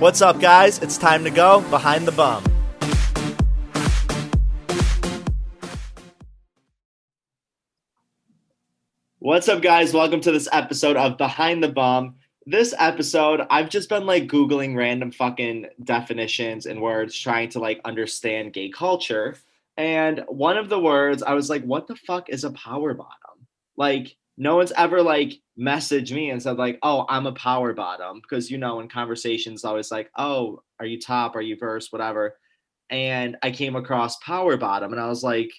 What's up, guys? It's time to go behind the bum. What's up, guys? Welcome to this episode of Behind the Bum. This episode, I've just been like Googling random fucking definitions and words trying to like understand gay culture. And one of the words, I was like, what the fuck is a power bottom? Like, no one's ever like messaged me and said, like, oh, I'm a power bottom. Because, you know, in conversations, always like, oh, are you top? Are you verse? Whatever. And I came across power bottom and I was like,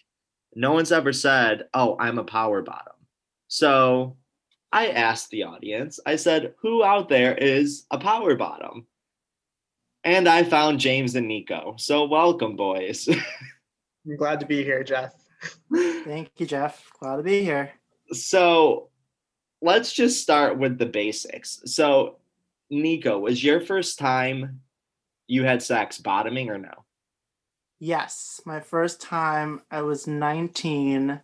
no one's ever said, oh, I'm a power bottom. So I asked the audience, I said, who out there is a power bottom? And I found James and Nico. So welcome, boys. I'm glad to be here, Jeff. Thank you, Jeff. Glad to be here. So let's just start with the basics. So, Nico, was your first time you had sex bottoming or no? Yes, my first time I was 19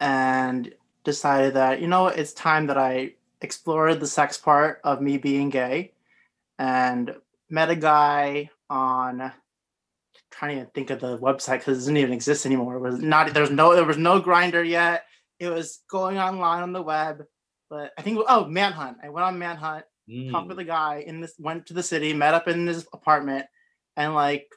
and decided that, you know, it's time that I explored the sex part of me being gay and met a guy on trying to think of the website because it doesn't even exist anymore. It was not there's no there was no Grindr yet. It was going online on the web, but I think oh Manhunt. I went on Manhunt, mm. talked with a guy in this, went to the city, met up in his apartment, and like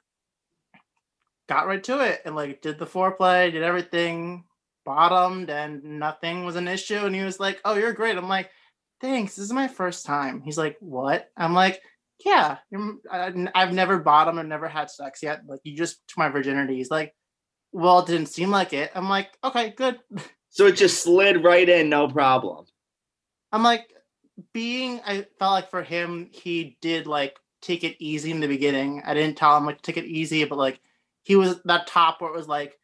got right to it and like did the foreplay, did everything, bottomed, and nothing was an issue. And he was like, "Oh, you're great." I'm like, "Thanks. This is my first time." He's like, "What?" I'm like, "Yeah, I've never bottomed. I've never had sex yet. Like, you just took my virginity." He's like, "Well, it didn't seem like it." I'm like, "Okay, good." So it just slid right in, no problem. I'm like, being, I felt like for him, he did like take it easy in the beginning. I didn't tell him like take it easy, but like he was that top where it was like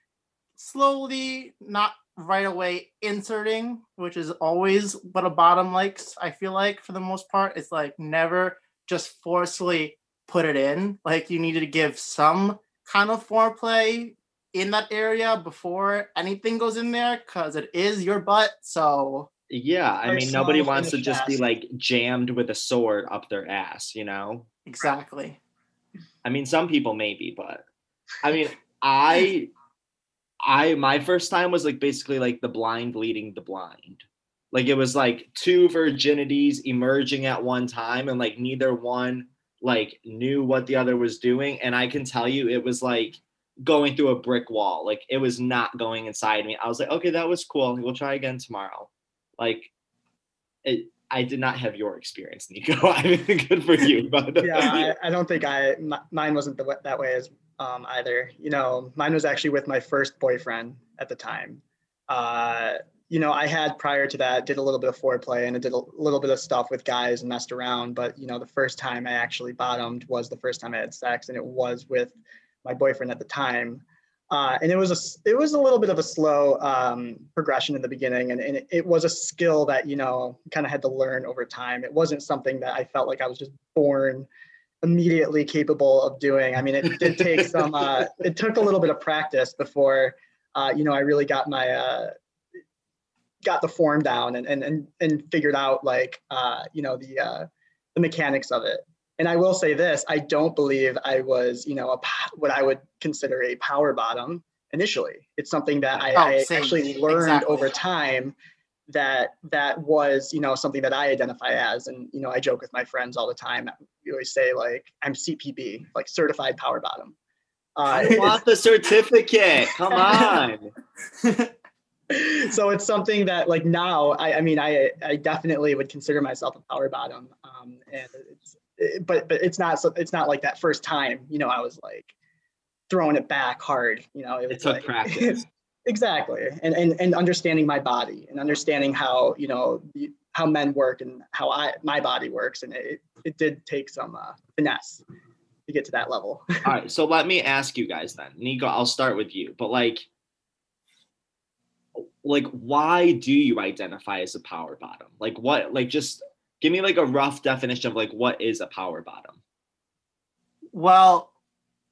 slowly, not right away inserting, which is always what a bottom likes. I feel like for the most part, it's like never just forcefully put it in. Like you needed to give some kind of foreplay in that area before anything goes in there because it is your butt. So yeah, I mean nobody wants to just be like jammed with a sword up their ass, you know? Exactly. I mean some people maybe, but I mean I I my first time was like basically like the blind leading the blind. Like it was like two virginities emerging at one time and like neither one like knew what the other was doing and I can tell you it was like going through a brick wall. Like it was not going inside me. I was like, okay, that was cool. We'll try again tomorrow. Like it, I did not have your experience, Nico. I mean, good for you. But yeah, I, I, don't think I mine wasn't the, that way as um, either. You know, mine was actually with my first boyfriend at the time. Uh, you know, I had prior to that did a little bit of foreplay and I did a little bit of stuff with guys and messed around. But you know, the first time I actually bottomed was the first time I had sex, and it was with my boyfriend at the time. Uh, and it was a it was a little bit of a slow um, progression in the beginning, and, and it, it, was a skill that you know kind of had to learn over time. It wasn't something that I felt like I was just born immediately capable of doing. I mean, it did take some. Uh, it took a little bit of practice before uh, you know I really got my uh, got the form down and and and, and figured out like uh, you know the uh, the mechanics of it and I will say this: I don't believe I was, you know, a, what I would consider a power bottom initially. It's something that I, oh, I actually learned exactly. over time that that was, you know, something that I identify as. And you know, I joke with my friends all the time. We always say like, "I'm CPB, like certified power bottom." Uh, I want the certificate. Come on. so it's something that like now I, I mean I I definitely would consider myself a power bottom um, and it's but but it's not so it's not like that first time you know i was like throwing it back hard you know it, it took like, practice exactly. And, and and understanding my body and understanding how you know how men work and how i my body works. And it it did take some uh, finesse to get to that level. All right. So let me ask you guys then nico i'll start with you. But like like why do you identify as a power bottom? Like what like just give me like a rough definition of like what is a power bottom well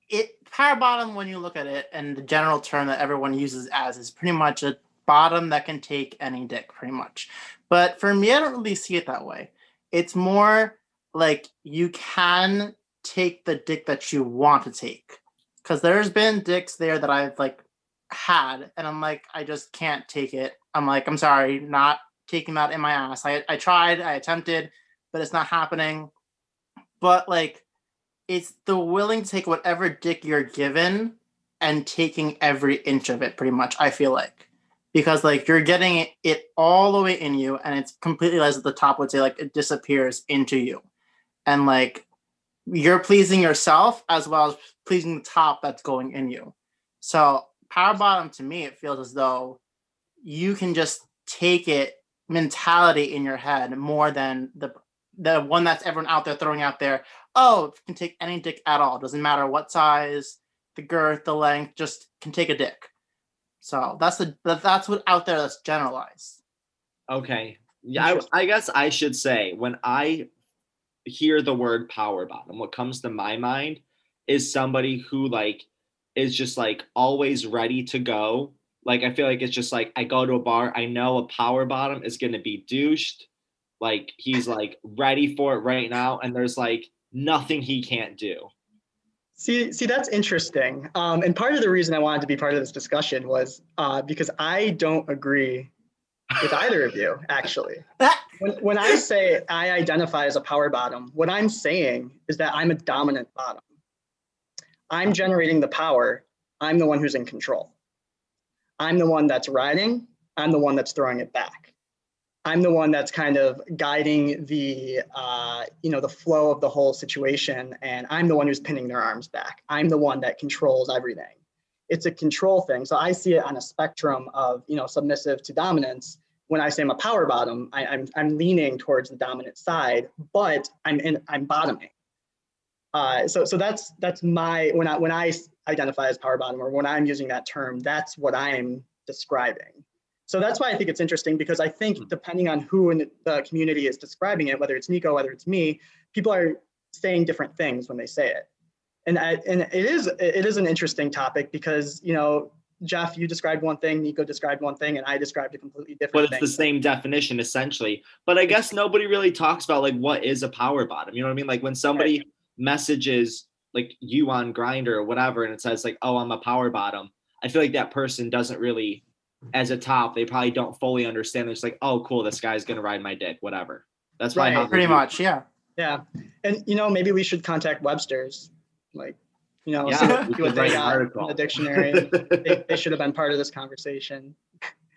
it power bottom when you look at it and the general term that everyone uses as is pretty much a bottom that can take any dick pretty much but for me i don't really see it that way it's more like you can take the dick that you want to take. Cause there's been dicks there that I've like had, and I'm like, I just can't take it. I'm like, I'm sorry, not taking that in my ass. I, I tried, I attempted, but it's not happening. But like it's the willing to take whatever dick you're given and taking every inch of it pretty much, I feel like. Because like you're getting it, all the way in you and it's completely as at the top would say, like it disappears into you. And like you're pleasing yourself as well as pleasing the top that's going in you. So power bottom to me, it feels as though you can just take it mentality in your head more than the the one that's everyone out there throwing out there. Oh, can take any dick at all. Doesn't matter what size, the girth, the length, just can take a dick. So that's the that's what out there that's generalized. Okay. Yeah, I, I guess I should say when I hear the word power bottom, what comes to my mind is somebody who like is just like always ready to go. Like I feel like it's just like I go to a bar, I know a power bottom is gonna be douched. Like he's like ready for it right now, and there's like nothing he can't do. See, see, that's interesting. Um, and part of the reason I wanted to be part of this discussion was uh, because I don't agree with either of you, actually. When, when I say I identify as a power bottom, what I'm saying is that I'm a dominant bottom. I'm generating the power. I'm the one who's in control. I'm the one that's riding. I'm the one that's throwing it back. I'm the one that's kind of guiding the, uh, you know, the flow of the whole situation, and I'm the one who's pinning their arms back. I'm the one that controls everything. It's a control thing. So I see it on a spectrum of, you know, submissive to dominance. When I say I'm a power bottom, I, I'm I'm leaning towards the dominant side, but I'm in I'm bottoming. Uh, so so that's that's my when I when I identify as power bottom or when I'm using that term, that's what I'm describing. So that's why I think it's interesting because I think hmm. depending on who in the community is describing it, whether it's Nico, whether it's me, people are saying different things when they say it. And, I, and it is it is an interesting topic because you know Jeff, you described one thing, Nico described one thing, and I described a completely different. But it's thing. the same definition essentially. But I guess nobody really talks about like what is a power bottom. You know what I mean? Like when somebody right. messages like you on Grindr or whatever, and it says like, "Oh, I'm a power bottom." I feel like that person doesn't really as a top, they probably don't fully understand. It's like, oh, cool, this guy's gonna ride my dick, whatever. That's right. Pretty much, yeah. Yeah, and you know, maybe we should contact Webster's, like, you know, yeah, see what they got in the dictionary. they, they should have been part of this conversation.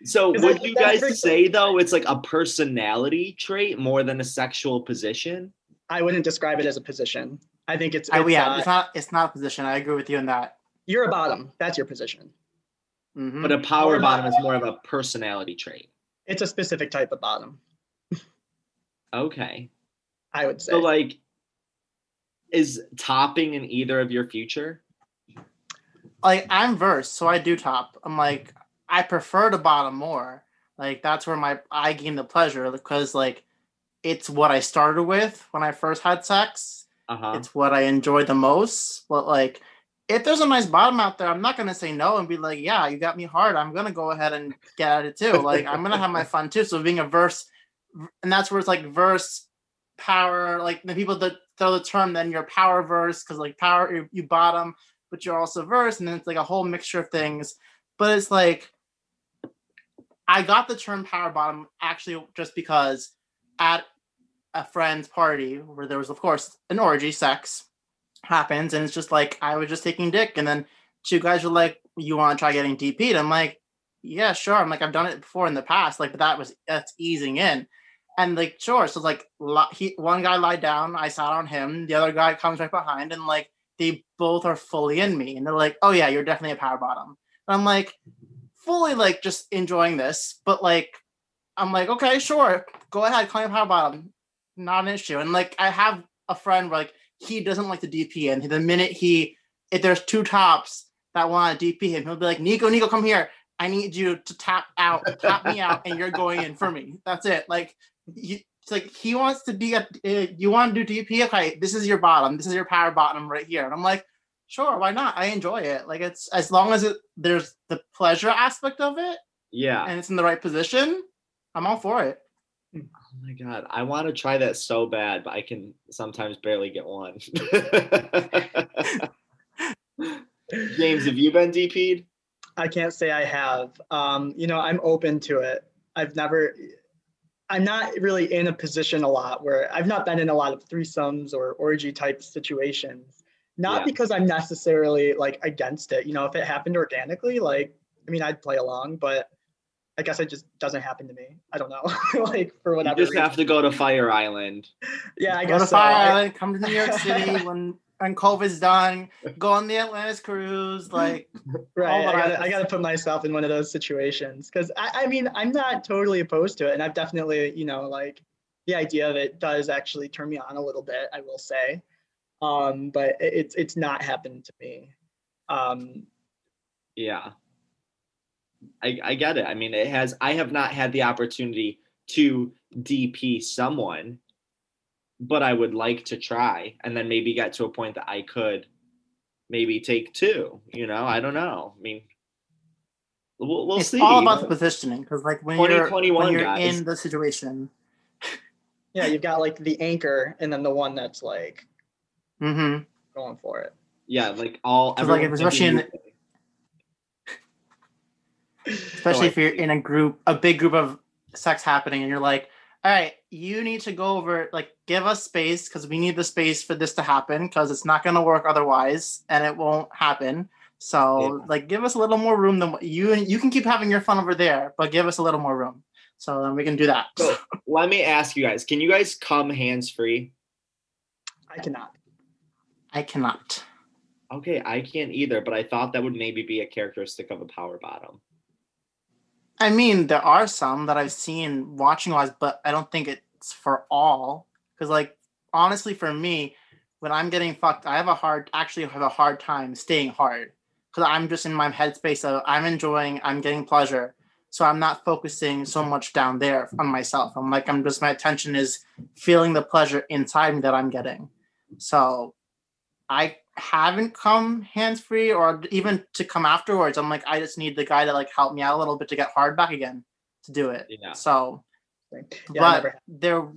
So would you guys say though it's like a personality trait more than a sexual position? I wouldn't describe it as a position. I think it's, it's yeah, uh, it's not it's not a position. I agree with you on that. You're a bottom. That's your position. Mm-hmm. But a power bottom is more of a personality trait. It's a specific type of bottom. okay. I would say. So like is topping in either of your future? Like I'm verse, so I do top. I'm like I prefer to bottom more. Like that's where my I gain the pleasure because like it's what I started with when I first had sex. Uh-huh. It's what I enjoy the most. But like if there's a nice bottom out there, I'm not gonna say no and be like, yeah, you got me hard. I'm gonna go ahead and get at it too. Like I'm gonna have my fun too. So being a verse, and that's where it's like verse power. Like the people that throw the term, then you're power verse because like power you, you bottom, but you're also verse, and then it's like a whole mixture of things. But it's like I got the term power bottom actually just because at a friend's party where there was of course an orgy sex happens and it's just like I was just taking dick and then two guys were like, You want to try getting DP'd? I'm like, Yeah, sure. I'm like, I've done it before in the past, like, but that was that's easing in. And like, sure. So like he one guy lied down, I sat on him, the other guy comes right behind, and like they both are fully in me. And they're like, Oh yeah, you're definitely a power bottom. And I'm like, fully like just enjoying this, but like I'm like, okay, sure, go ahead, call me a power bottom. Not an issue. And like I have a friend where like he doesn't like the DP, and the minute he, if there's two tops that want to DP him, he'll be like, Nico, Nico, come here. I need you to tap out, tap me out, and you're going in for me. That's it. Like, he, it's like he wants to be a. Uh, you want to do DP? Okay, this is your bottom. This is your power bottom right here. And I'm like, sure, why not? I enjoy it. Like, it's as long as it there's the pleasure aspect of it. Yeah. And it's in the right position. I'm all for it. Oh my god, I want to try that so bad, but I can sometimes barely get one. James, have you been DP'd? I can't say I have. Um, you know, I'm open to it. I've never, I'm not really in a position a lot where I've not been in a lot of threesomes or orgy type situations. Not Yeah. because I'm necessarily like against it. You know, if it happened organically, like, I mean, I'd play along, but I guess it just doesn't happen to me. I don't know, like for whatever. You whatever. just reason. have to go to Fire Island. yeah, I guess. go to so. Fire I- Island, come to New York City when when COVID's done, go on the Atlantis cruise. Like, Right. I gotta. I gotta put myself in one of those situations because I, I mean, I'm not totally opposed to it. And I've definitely, you know, like the idea of it does actually turn me on a little bit, I will say. Um, but it- it's, it's not happened to me. Um, Yeah. I, I get it. I mean, it has, I have not had the opportunity to DP someone, but I would like to try and then maybe get to a point that I could maybe take two. You know, I don't know. I mean, we'll, we'll it's see. all about the positioning because, like, when you're when you're guys. in the situation, yeah, you've got like the anchor and then the one that's like mm-hmm. going for it. Yeah, like all all. 'Cause, like, everyone's especially in- into especially like- if you're in a group, a big group of sex happening, and you're like, all right, you need to go over, like, give us space because we need the space for this to happen because it's not going to work otherwise, and it won't happen. So, Yeah. like, give us a little more room than what you you can keep having your fun over there, but give us a little more room. So then we can do that. So let me ask you guys: Can you guys come hands free? I cannot. I cannot. Okay, I can't either, but I thought that would maybe be a characteristic of a power bottom. I mean, there are some that I've seen watching wise, but I don't think it's for all. Because, like, honestly, for me, when I'm getting fucked, I have a hard, actually have a hard time staying hard. Because I'm just in my headspace of I'm enjoying, I'm getting pleasure. So I'm not focusing so much down there on myself. I'm like, I'm just, my attention is feeling the pleasure inside me that I'm getting. So I haven't come hands free or even to come afterwards. I'm like, I just need the guy to like help me out a little bit to get hard back again to do it. Yeah. So, Yeah, but there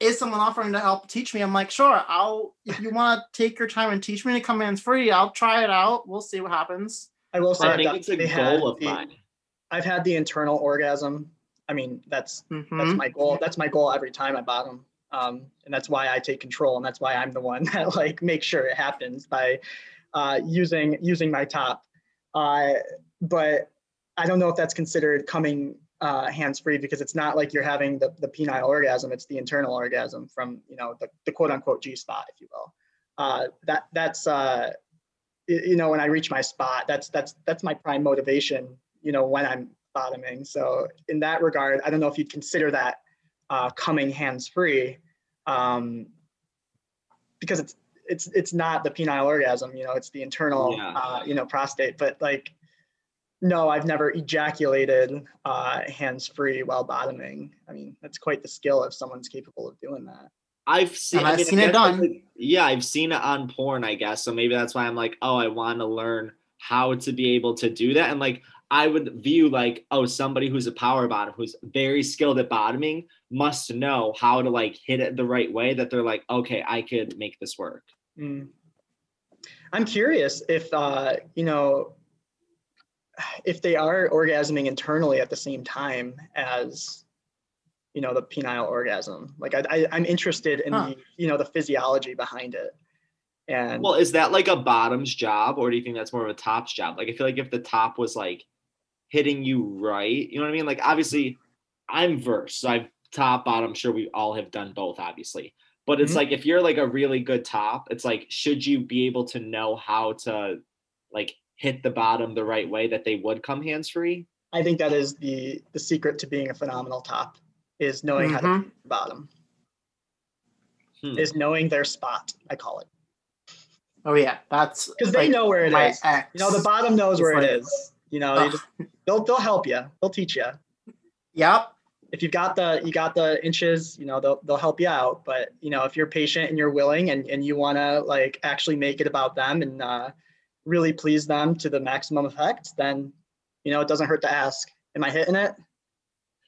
is someone offering to help teach me. I'm like, sure, I'll, if you want to take your time and teach me to come hands free, I'll try it out. We'll see what happens. I will say I I've think it's a had goal of the- mine. I've had the internal orgasm. I mean, that's that's Mhm. my goal. That's my goal every time I bottom. Um, and that's why I take control, and that's why I'm the one that like makes sure it happens by uh, using using my top. Uh, but I don't know if that's considered coming uh, hands free because it's not like you're having the, the penile orgasm. It's the internal orgasm from you know the, the quote unquote G spot, if you will. Uh, that that's uh, you know when I reach my spot, that's that's that's my prime motivation. You know when I'm bottoming. So in that regard, I don't know if you'd consider that uh, coming hands free, um, because it's it's it's not the penile orgasm. You know, it's the internal Yeah. uh, you know prostate. But like, no, I've never ejaculated uh, hands free while bottoming. I mean, that's quite the skill if someone's capable of doing that. I've seen, And I I've mean, seen it guess that's done. like- yeah, I've seen it on porn, I guess. So maybe that's why I'm like, oh, I want to learn how to be able to do that. And like, I would view like, oh, somebody who's a power bottom, who's very skilled at bottoming, must know how to like hit it the right way. That they're like, okay, I could make this work. Mm. I'm curious if uh, you know if they are orgasming internally at the same time as you know the penile orgasm. Like I, I I'm interested in Huh. the you know the physiology behind it. And Well, is that like a bottom's job, or do you think that's more of a top's job? Like, I feel like if the top was like hitting you right, you know what I mean? Like, obviously, I'm versed, so I've top, bottom. Sure, we all have done both, obviously. But it's Mhm. like if you're like a really good top, it's like should you be able to know how to like hit the bottom the right way that they would come hands free? I think that is the the secret to being a phenomenal top is knowing how to Mhm. treat the bottom. Hmm. Is knowing their spot. I call it Oh yeah, that's because they know where it is. ex. You know the bottom knows It's where like- it is. You know they just, they'll they'll help you. They'll teach you. Yep. If you've got the you got the inches you know they'll, they'll help you out. But you know if you're patient and you're willing and, and you want to like actually make it about them and uh, really please them to the maximum effect then you know it doesn't hurt to ask. Am i hitting it?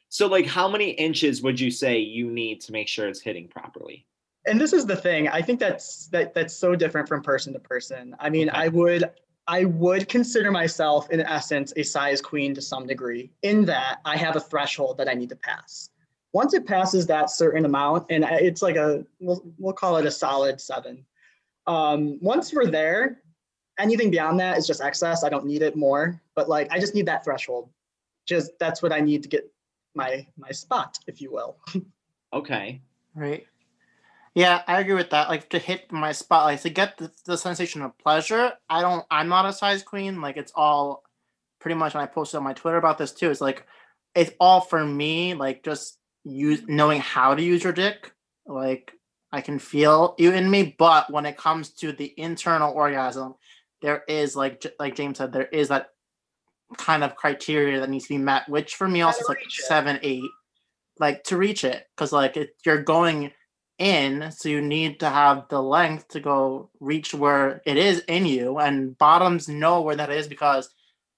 So like how many inches would you say you need to make sure it's hitting properly? and this is the thing. I think that's that that's so different from person to person. I mean Okay. i would i would consider myself in essence a size queen to some degree in that i have a threshold that i need to pass. Once it passes that certain amount and it's like a we'll, we'll call it a solid seven. Um, once we're there anything beyond that is just excess. I don't need it more but like i just need that threshold. Just that's what i need to get my my spot if you will. Okay. Right. Yeah, I agree with that. Like to hit my spot, like to get the, the sensation of pleasure. I don't. I'm not a size queen. Like it's all pretty much. And I posted on my Twitter about this too. It's like it's all for me. Like just use knowing how to use your dick. Like I can feel you in me, but when it comes to the internal orgasm, there is like like James said, there is that kind of criteria that needs to be met. Which for me also is like reach it. seven, eight like to reach it because like it, you're going in so you need to have the length to go reach where it is in you and bottoms know where that is because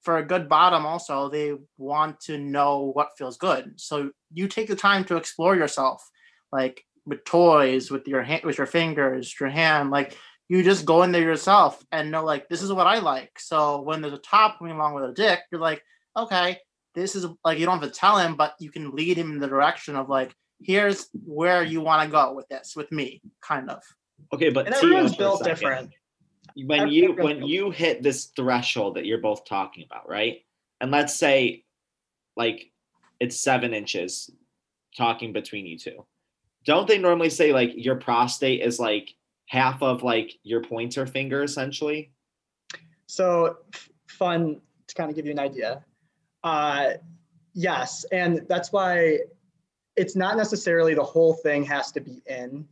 for a good bottom also they want to know what feels good. So you take the time to explore yourself like with toys with your hand with your fingers your hand like you just go in there yourself and know like this is what i like. So when there's a top coming along with a dick you're like okay this is like you don't have to tell him, but you can lead him in the direction of like, here's where you want to go with this, with me, kind of. Okay, but and Tia, everyone's built different when Every- you when built you hit this threshold that you're both talking about, right? And let's say like it's seven inches talking between you two. Don't they normally say like your prostate is like half of like your pointer finger essentially? So f- fun to kind of give you an idea. Uh, yes, and that's why it's not necessarily the whole thing has to be in,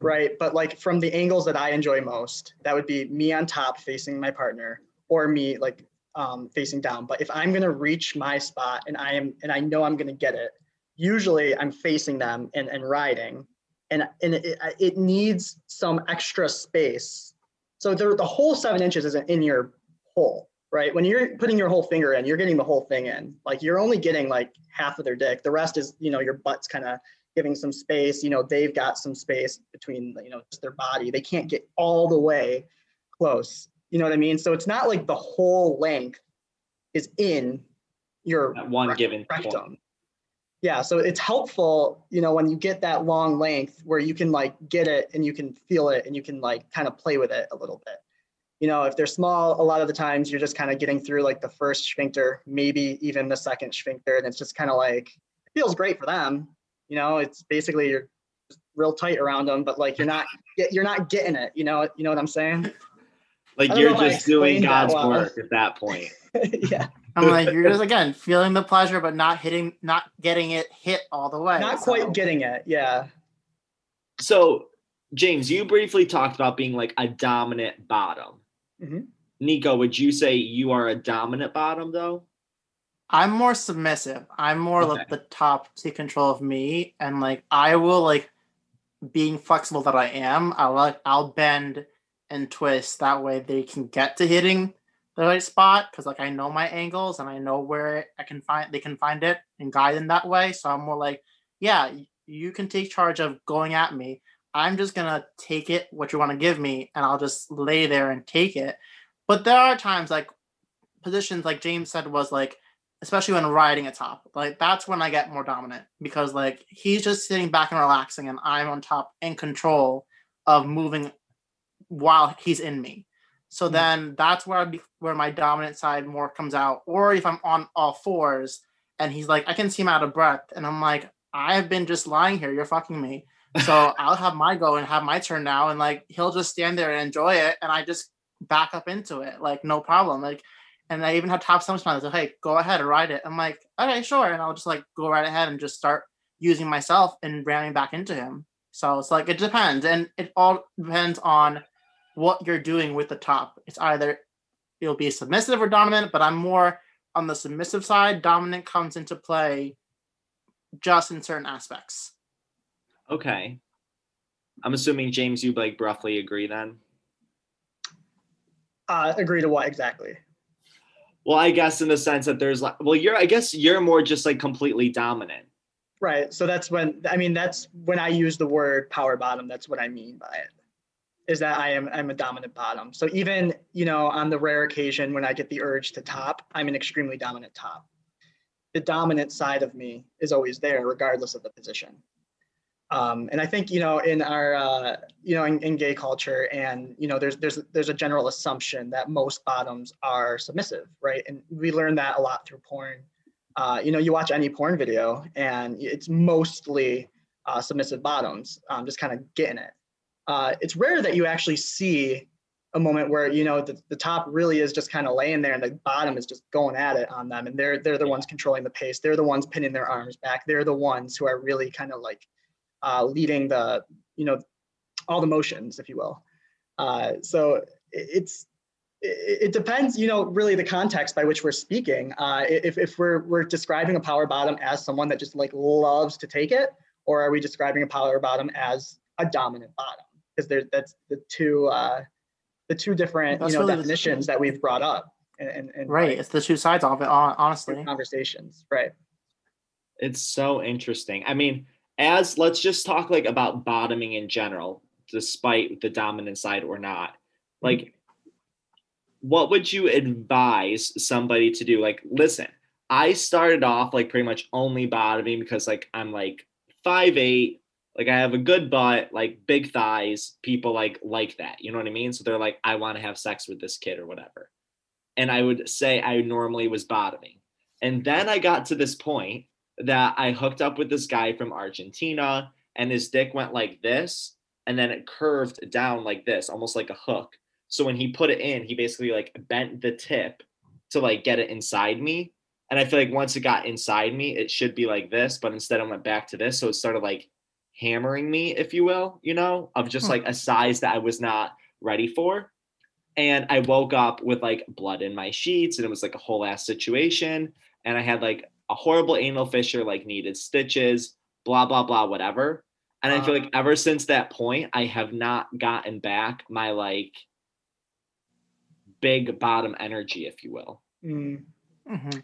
right? But like from the angles that I enjoy most, that would be me on top facing my partner, or me like um, facing down. But if I'm gonna reach my spot and I am and I know I'm gonna get it, usually I'm facing them and, and riding, and and it, it needs some extra space. So the, the whole seven inches isn't in your hole, right? When you're putting your whole finger in, you're getting the whole thing in. Like you're only getting like half of their dick. The rest is, you know, your butt's kind of giving some space. You know, they've got some space between, you know, just their body. They can't get all the way close. You know what I mean? So it's not like the whole length is in your At one given point. rectum. Yeah, so it's helpful, you know, when you get that long length where you can like get it and you can feel it and you can like kind of play with it a little bit. You know, if they're small, a lot of the times you're just kind of getting through like the first sphincter, maybe even the second sphincter, and it's just kind of like it feels great for them. You know, it's basically you're real tight around them, but like you're not get you're not getting it. You know, you know what I'm saying? Like you're know if I just doing God's well. work at that point. yeah, I'm like, you're just again feeling the pleasure, but not hitting, not getting it hit all the way. not So- quite getting it. Yeah. So, James, you briefly talked about being like a dominant bottom. Mhm. Nico, would you say you are a dominant bottom though? I'm more submissive. I'm more Okay. like the top take control of me, and like I will like being flexible that I am. I like I'll bend and twist that way they can get to hitting the right spot because like I know my angles and I know where I can find they can find it and guide them that way. So I'm more like, yeah, you can take charge of going at me. I'm just gonna take it what you want to give me, and I'll just lay there and take it. But there are times like positions like James said was like especially when riding a top. Like that's when I get more dominant because like he's just sitting back and relaxing and I'm on top in control of moving while he's in me. So Mhm. then that's where I be, where my dominant side more comes out. Or if I'm on all fours and he's like, I can see him out of breath, and I'm like, I've been just lying here. You're fucking me. So I'll have my go and have my turn now, and like he'll just stand there and enjoy it, and I just back up into it, like no problem. Like and I even have top sometimes like, hey, go ahead and ride it. I'm like, okay, sure. And I'll just like go right ahead and just start using myself and ramming back into him. So it's like it depends. And it all depends on what you're doing with the top. It's either it'll be submissive or dominant, but I'm more on the submissive side. Dominant comes into play just in certain aspects. Okay. I'm assuming James, you like roughly agree then. Uh, agree to what exactly? Well, I guess in the sense that there's like, well, you're, I guess you're more just like completely dominant. Right. So that's when I mean that's when I use the word power bottom. That's what I mean by it. Is that I am I'm a dominant bottom. So even you know on the rare occasion when I get the urge to top, I'm an extremely dominant top. The dominant side of me is always there, regardless of the position. Um, and I think you know in our uh, you know in, in gay culture, and you know there's there's there's a general assumption that most bottoms are submissive, right? And we learn that a lot through porn. Uh, you know, you watch any porn video and it's mostly uh, submissive bottoms, um, just kind of getting it. Uh, it's rare that you actually see a moment where you know the, the top really is just kind of laying there and the bottom is just going at it on them. And they're they're the ones controlling the pace. They're the ones pinning their arms back. They're the ones who are really kind of like uh, leading the you know all the motions if you will uh, so it's it depends, you know, really the context by which we're speaking. Uh, if, if we're, we're describing a power bottom as someone that just like loves to take it, or are we describing a power bottom as a dominant bottom? Because there, that's the two, uh, the two different, that's you know, really definitions that we've brought up. And, and right, like, it's the two sides of it, honestly. Conversations, right? It's so interesting. I mean, as let's just talk like about bottoming in general, despite the dominant side or not. Mm-hmm. Like what would you advise somebody to do? Like, listen, I started off like pretty much only bottoming because like I'm like five eight, like I have a good butt, like big thighs. People like like that. You know what I mean? So they're like, I want to have sex with this kid or whatever. And I would say I normally was bottoming. And then I got to this point that I hooked up with this guy from Argentina and his dick went like this and then it curved down like this, almost like a hook. So when he put it in, he basically like bent the tip to like get it inside me. And I feel like once it got inside me, it should be like this, but instead I went back to this. So it started like hammering me, if you will, you know, of just hmm. like a size that I was not ready for. And I woke up with like blood in my sheets and it was like a whole ass situation. And I had like a horrible anal fissure, like needed stitches, blah, blah, blah, whatever. And I feel like ever since that point, I have not gotten back my like big bottom energy, if you will. Mm. Mm-hmm.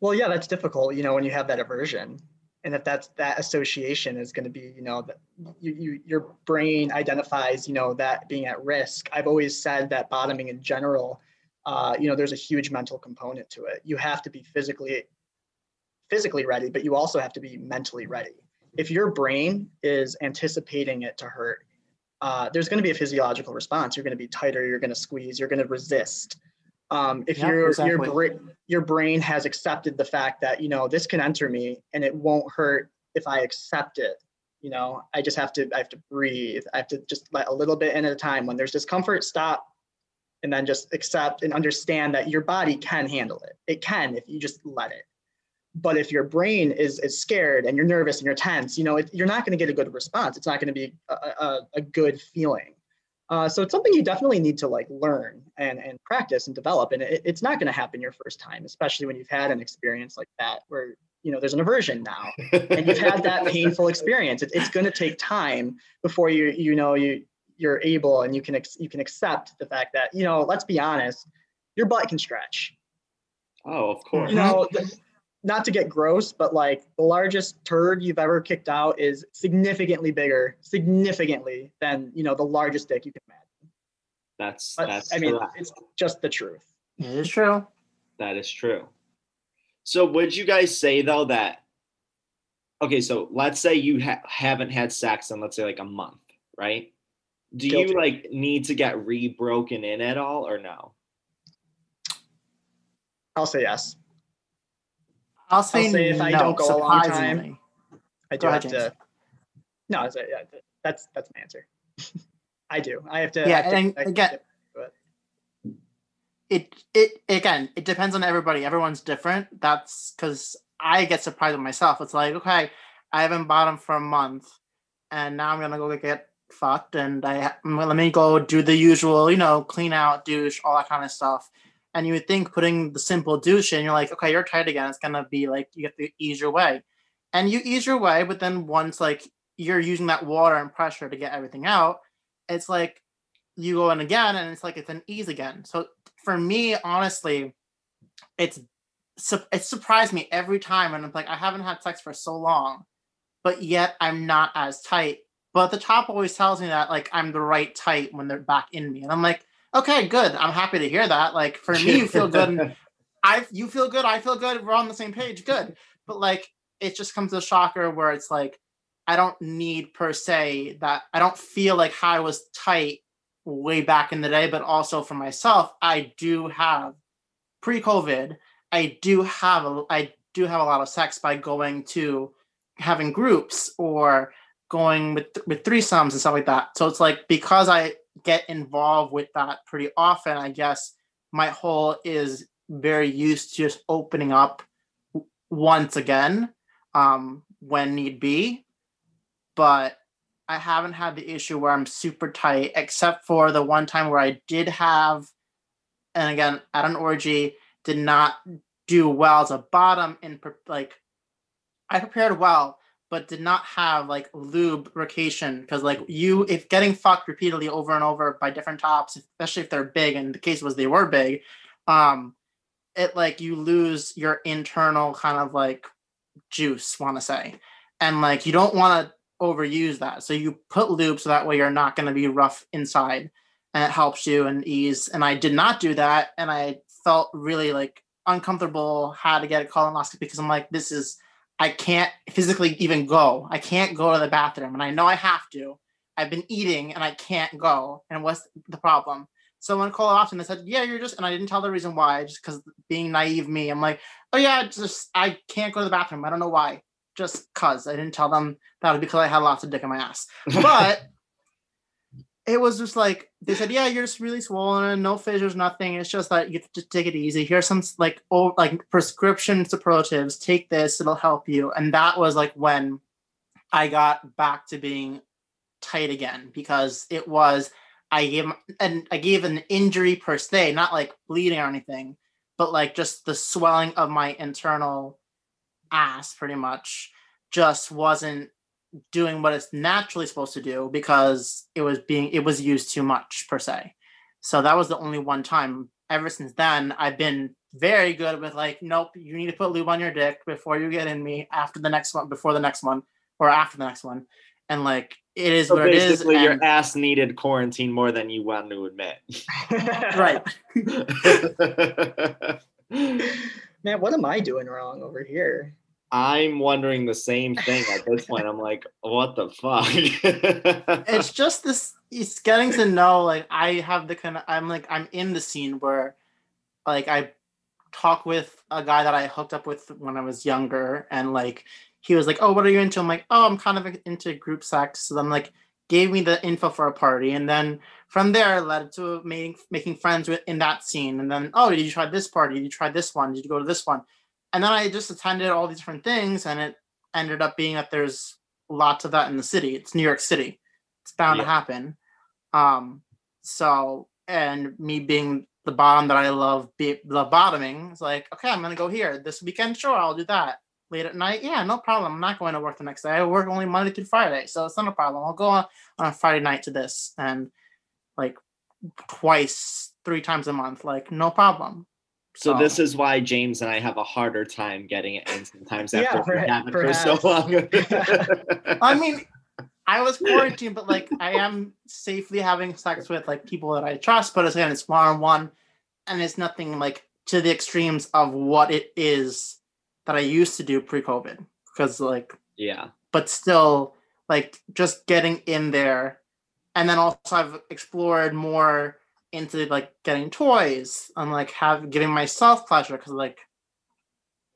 Well, yeah, that's difficult, you know, when you have that aversion and that that's that association is going to be, you know, that you, you, your brain identifies, you know, that being at risk. I've always said that bottoming in general, uh, you know, there's a huge mental component to it. You have to be physically, physically ready, but you also have to be mentally ready. If your brain is anticipating it to hurt, uh, there's going to be a physiological response. You're going to be tighter. You're going to squeeze. You're going to resist. Um, if yeah, your exactly. your brain your brain has accepted the fact that you know this can enter me and it won't hurt if I accept it. You know, I just have to I have to breathe. I have to just let a little bit in at a time. When there's discomfort, stop, and then just accept and understand that your body can handle it. It can if you just let it but if your brain is, is scared and you're nervous and you're tense you know it, you're not going to get a good response. It's not going to be a, a, a, good feeling. Uh, so it's something you definitely need to like learn and, and practice and develop. And it, it's not going to happen your first time especially when you've had an experience like that where you know there's an aversion now and you've had that painful experience. It, it's going to take time before you you know you you're able and you can ex- you can accept the fact that you know let's be honest your butt can stretch. Oh of course. You know the, not to get gross, but like the largest turd you've ever kicked out is significantly bigger, significantly than you know the largest dick you can imagine. That's but, that's. I mean, correct. it's just the truth. It is true. That is true. So, would you guys say though that? Okay, so let's say you ha- haven't had sex in let's say like a month, right? Do Guilty. you like need to get re-broken in at all or no? I'll say yes. I'll say, I'll say if no, I don't go a long time, I do have ahead, to. No, yeah, that's that's my answer. I do. I have to. Yeah, have to, and again, it it again it depends on everybody. Everyone's different. That's because I get surprised with myself. It's like okay, I haven't bought them for a month, and now I'm gonna go get fucked, and I let me go do the usual, you know, clean out, douche, all that kind of stuff and you would think putting the simple douche in, you're like, okay, you're tight again. It's gonna be like you have to ease your way, and you ease your way, but then once like you're using that water and pressure to get everything out, it's like you go in again, and it's like it's an ease again. So for me, honestly, it's it surprised me every time, and I'm like, I haven't had sex for so long, but yet I'm not as tight. But the top always tells me that like I'm the right tight when they're back in me, and I'm like, okay, good. I'm happy to hear that. Like for me, you feel good. I you feel good. I feel good. We're on the same page. Good. But like it just comes a shocker where it's like I don't need per se that I don't feel like how I was tight way back in the day, but also for myself, I do have pre-COVID, I do have a I do have a lot of sex by going to having groups or going with with threesomes and stuff like that. So it's like because I get involved with that pretty often, I guess my whole is very used to just opening up once again um, when need be. But I haven't had the issue where I'm super tight, except for the one time where I did have, and again, at an orgy, did not do well as a bottom in like, I prepared well, but did not have like lubrication because like you, if getting fucked repeatedly over and over by different tops, especially if they're big, and the case was they were big, um, it like you lose your internal kind of like juice, want to say, and like you don't want to overuse that. So you put lube so that way you're not going to be rough inside and it helps you and ease. And I did not do that. And I felt really like uncomfortable, had to get a colonoscopy because I'm like, this is, I can't physically even go. I can't go to the bathroom. And I know I have to. I've been eating and I can't go. And what's the problem? So when colonoscopy, they said, yeah, you're just, and I didn't tell the reason why, just because being naive me, I'm like, oh yeah, just, I can't go to the bathroom. I don't know why just cause I didn't tell them that was because I had lots of dick in my ass. But it was just like they said, yeah, you're just really swollen, no fissures, nothing. It's just that you just take it easy. Here's some like oh like prescription superlatives. Take this, it'll help you. And that was like when I got back to being tight again because it was I gave and I gave an injury per se, not like bleeding or anything, but like just the swelling of my internal ass pretty much just wasn't doing what it's naturally supposed to do because it was being it was used too much per se. So that was the only one time. Ever since then i've been very good with like nope you need to put lube on your dick before you get in me after the next one before the next one or after the next one. And like it is so what it is basically your ass needed quarantine more than you want to admit. Right. Man what am i doing wrong over here I'm wondering the same thing at this point. I'm like, what the fuck? it's just this. It's getting to know. Like, I have the kind of. I'm like, I'm in the scene where, like, I talk with a guy that I hooked up with when I was younger, and like, he was like, "Oh, what are you into?" I'm like, "Oh, I'm kind of into group sex." So I'm like, gave me the info for a party, and then from there led to making making friends with in that scene, and then, oh, did you try this party? Did you try this one? Did you go to this one? And then I just attended all these different things, and it ended up being that there's lots of that in the city. It's New York City. It's bound yeah. to happen. Um, so, and me being the bottom that I love, be, love bottoming, it's like, okay, I'm gonna go here this weekend. Sure, I'll do that. Late at night, yeah, no problem. I'm not going to work the next day. I work only Monday through Friday, so it's not a problem. I'll go on, on a Friday night to this, and like twice, three times a month, like no problem. So oh. this is why James and I have a harder time getting it in sometimes after yeah, we for so long. I mean, I was quarantined, but like I am safely having sex with like people that I trust. But again, it's one on one, and it's nothing like to the extremes of what it is that I used to do pre-COVID. Because like yeah, but still like just getting in there, and then also I've explored more into like getting toys and like have giving myself pleasure because like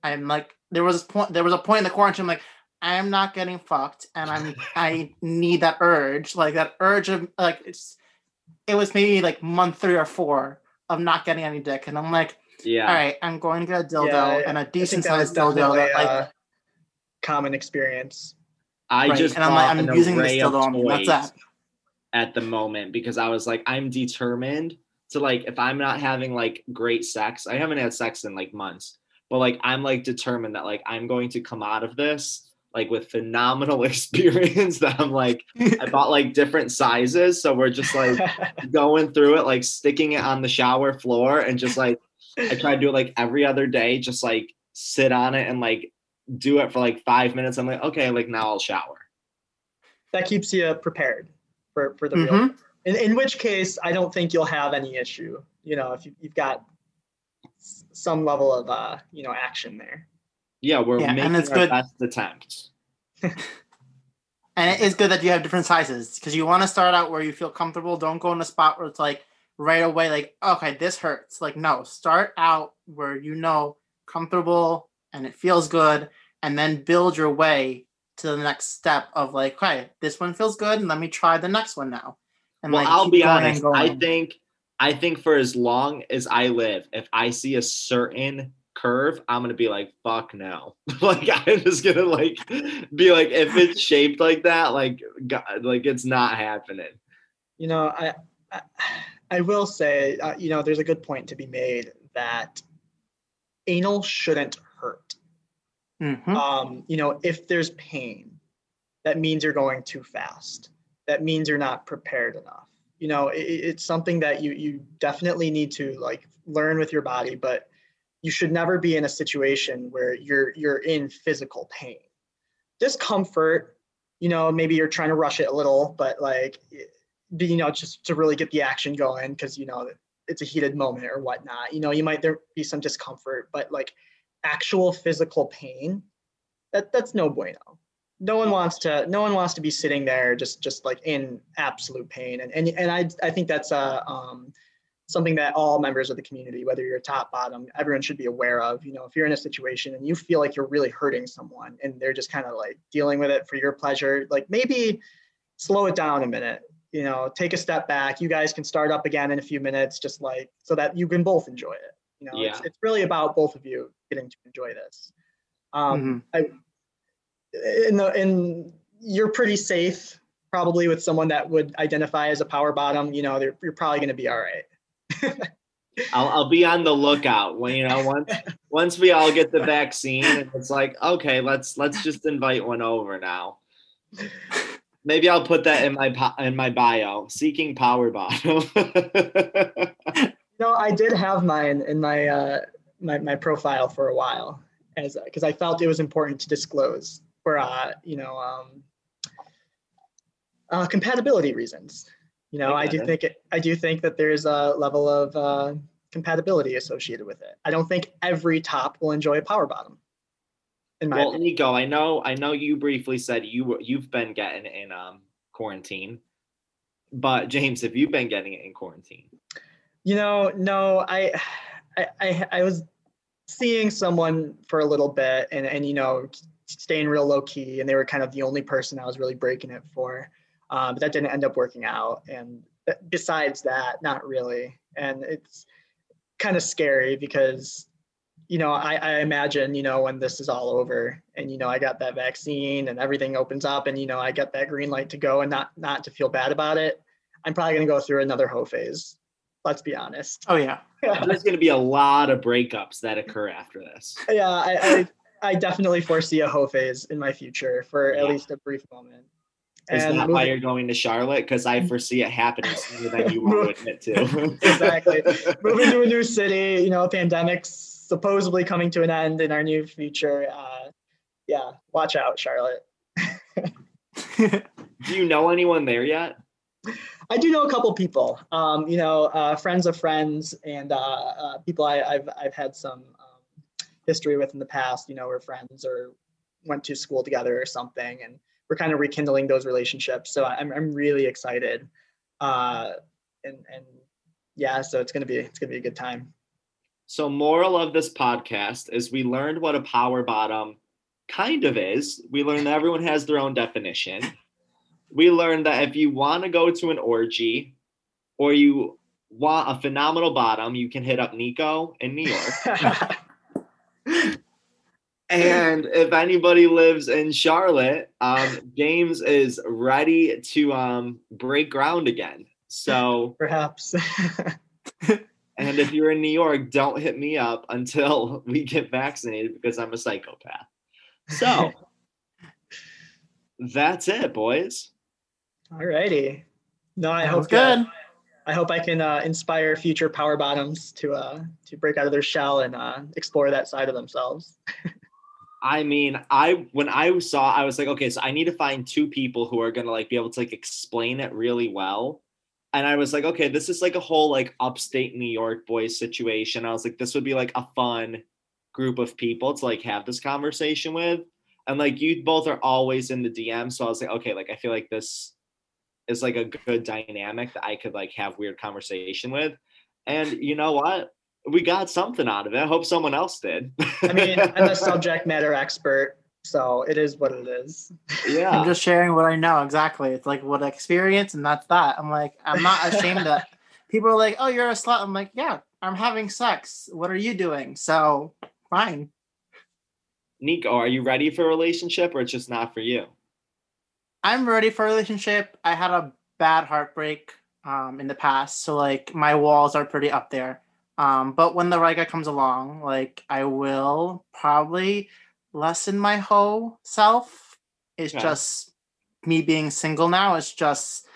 I'm like there was a point there was a point in the quarantine I'm like I'm not getting fucked and I'm I need that urge like that urge of like it's it was maybe like month three or four of not getting any dick and I'm like yeah. All right I'm going to get a dildo yeah, and a decent sized dildo that like uh, common experience. I right. just and I'm like I'm using this dildo on that's that at the moment because I was like, I'm determined to like, if I'm not having like great sex, I haven't had sex in like months, but like, I'm like determined that like I'm going to come out of this like with phenomenal experience that I'm like, I bought like different sizes. So we're just like going through it, like sticking it on the shower floor and just like I try to do it like every other day, just like sit on it and like do it for like five minutes. I'm like, okay, like now I'll shower. That keeps you prepared for for the real. Mhm. In, in which case, I don't think you'll have any issue. You know, if you, you've got some level of uh, you know action there. Yeah, we're Yeah, and making it's our good- best attempts. And it is good that you have different sizes because you want to start out where you feel comfortable. Don't go in a spot where it's like right away, like, okay, this hurts. Like, no, start out where you know comfortable and it feels good, and then build your way to the next step of like, okay, this one feels good, and let me try the next one now. And well, like, I'll be honest. I think I think for as long as I live, if I see a certain curve, I'm gonna be like, fuck no. like I'm just gonna like be like, if it's shaped like that, like God, like it's not happening. You know, I I, I will say, uh, you know, there's a good point to be made that anal shouldn't Mhm. um, you know, if there's pain, that means you're going too fast. That means you're not prepared enough. You know, it, it's something that you you definitely need to like learn with your body, but you should never be in a situation where you're you're in physical pain. Discomfort, you know, maybe you're trying to rush it a little, but like, you know, just to really get the action going because you know it's a heated moment or whatnot. You know, you might there be some discomfort, but like actual physical pain that that's no bueno. No one wants to no one wants to be sitting there just just like in absolute pain. And and, and i i think that's a um something that all members of the community whether you're top bottom everyone should be aware of. You know if you're in a situation and you feel like you're really hurting someone and they're just kind of like dealing with it for your pleasure like maybe slow it down a minute. You know take a step back. You guys can start up again in a few minutes just like so that you can both enjoy it. You know it's, it's really about both of you getting to enjoy this. Um Mhm. I, in the in you're pretty safe probably with someone that would identify as a power bottom you know they're, you're probably going to be all right. I'll, I'll be on the lookout when you know once once we all get the vaccine and it's like okay let's let's just invite one over now. Maybe i'll put that in my in my bio seeking power bottom. No i did have mine in my uh my, my profile for a while as because i felt it was important to disclose for uh you know um uh, compatibility reasons you know I i, do it. think it, i do think that there's a level of uh, compatibility associated with it i don't think every top will enjoy a power bottom in my well opinion. nico i know i know you briefly said you were you've been getting in um quarantine but james have you been getting it in quarantine You know, no, I, I, I, I was seeing someone for a little bit, and and you know, staying real low key, and they were kind of the only person I was really breaking it for, um, but that didn't end up working out. And besides that, not really. And it's kind of scary because, you know, I, I imagine, you know, when this is all over, and you know, I got that vaccine, and everything opens up, and you know, I get that green light to go, and not not to feel bad about it. I'm probably gonna go through another hoe phase. Let's be honest. Oh yeah. there's going to be a lot of breakups that occur after this yeah, I, I, I definitely foresee a hoe phase in my future for at least a brief moment. is And that why you're going to charlotte because i foresee it happening sooner than you want to admit to Exactly. moving to a new city, you know, pandemic's supposedly coming to an end in our new future. Uh, yeah, watch out, Charlotte. do you know anyone there yet I do know a couple people, um, you know, uh, friends of friends and uh, uh, people I, I've, I've had some um, history with in the past, you know, we're friends or went to school together or something. And we're kind of rekindling those relationships. So I'm, I'm really excited. Uh, and, and yeah, so it's going to be, it's going to be a good time. So, moral of this podcast is we learned what a power bottom kind of is. We learned that everyone has their own definition. We learned that if you want to go to an orgy or you want a phenomenal bottom, you can hit up Nico in New York. and if anybody lives in Charlotte, um, James is ready to um, break ground again. So, Perhaps. And if you're in New York, don't hit me up until we get vaccinated because I'm a psychopath. So that's it, boys. All righty. No, I That hope was good. I hope I can uh, inspire future power bottoms to uh, to break out of their shell and uh, explore that side of themselves. I mean, I when I saw, I was like, okay, so I need to find two people who are gonna like be able to like explain it really well. And I was like, okay, this is like a whole like upstate New York boys situation. I was like, this would be like a fun group of people to like have this conversation with. And like you both are always in the DM. So I was like, okay, like I feel like this is like a good dynamic that I could like have weird conversation with. And you know what? We got something out of it. I hope someone else did. I mean, I'm a subject matter expert, so it is what it is. Yeah. I'm just sharing what I know exactly. It's like what I experience, and that's that. I'm like, I'm not ashamed that people are like, "Oh, you're a slut." I'm like, "Yeah, I'm having sex. What are you doing?" So fine. Nico, are you ready for a relationship, or it's just not for you? I'm ready for a relationship. I had a bad heartbreak um, in the past, so like my walls are pretty up there. Um, but when the right guy comes along, like I will probably lessen my whole self. It's Okay. just me being single now. It's just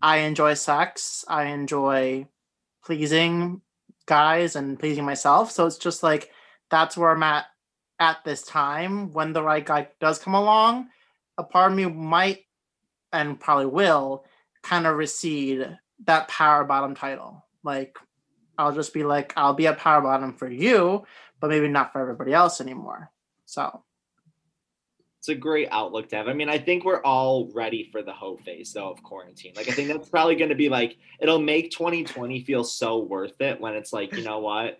I enjoy sex. I enjoy pleasing guys and pleasing myself. So it's just like that's where I'm at at this time. When the right guy does come along, a part of me might and probably will kind of recede that power bottom title. Like I'll just be like, I'll be a power bottom for you, but maybe not for everybody else anymore. So It's a great outlook to have. I mean, I think we're all ready for the hoe phase though of quarantine. Like I think that's probably going to be like it'll make 2020 feel so worth it when it's like, you know what?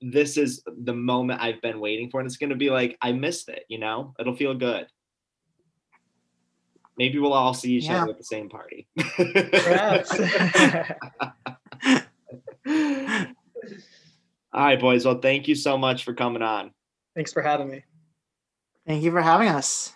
This is the moment I've been waiting for and it's going to be like I missed it, you know? It'll feel good. Maybe we'll all see each Yeah. other at the same party. All right, boys. Well, thank you so much for coming on. Thanks for having me. thank you for having us.